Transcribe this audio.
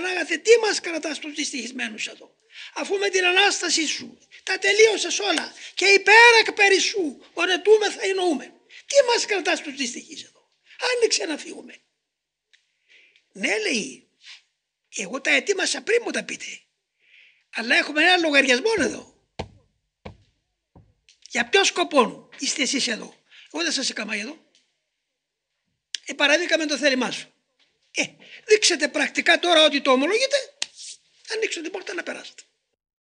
Πανάγαθε τι μας κρατάς τους δυστυχισμένους εδώ; Αφού με την Ανάσταση σου τα τελείωσες όλα και υπέρακ περισσού ονετούμε θα εννοούμε. Τι μας κρατάς τους δυστυχείς εδώ; Άνοιξε να φύγουμε. Ναι λέει, εγώ τα ετοίμασα πριν μου τα πείτε. Αλλά έχουμε ένα λογαριασμό εδώ. Για ποιο σκοπό είστε εσείς εδώ; Εγώ δεν σας έκανα εδώ. Ε, παραδείκαμε το θέλημά σου. Ε, δείξετε πρακτικά τώρα ότι το ομολογείτε, ανοίξτε την πόρτα να περάσετε.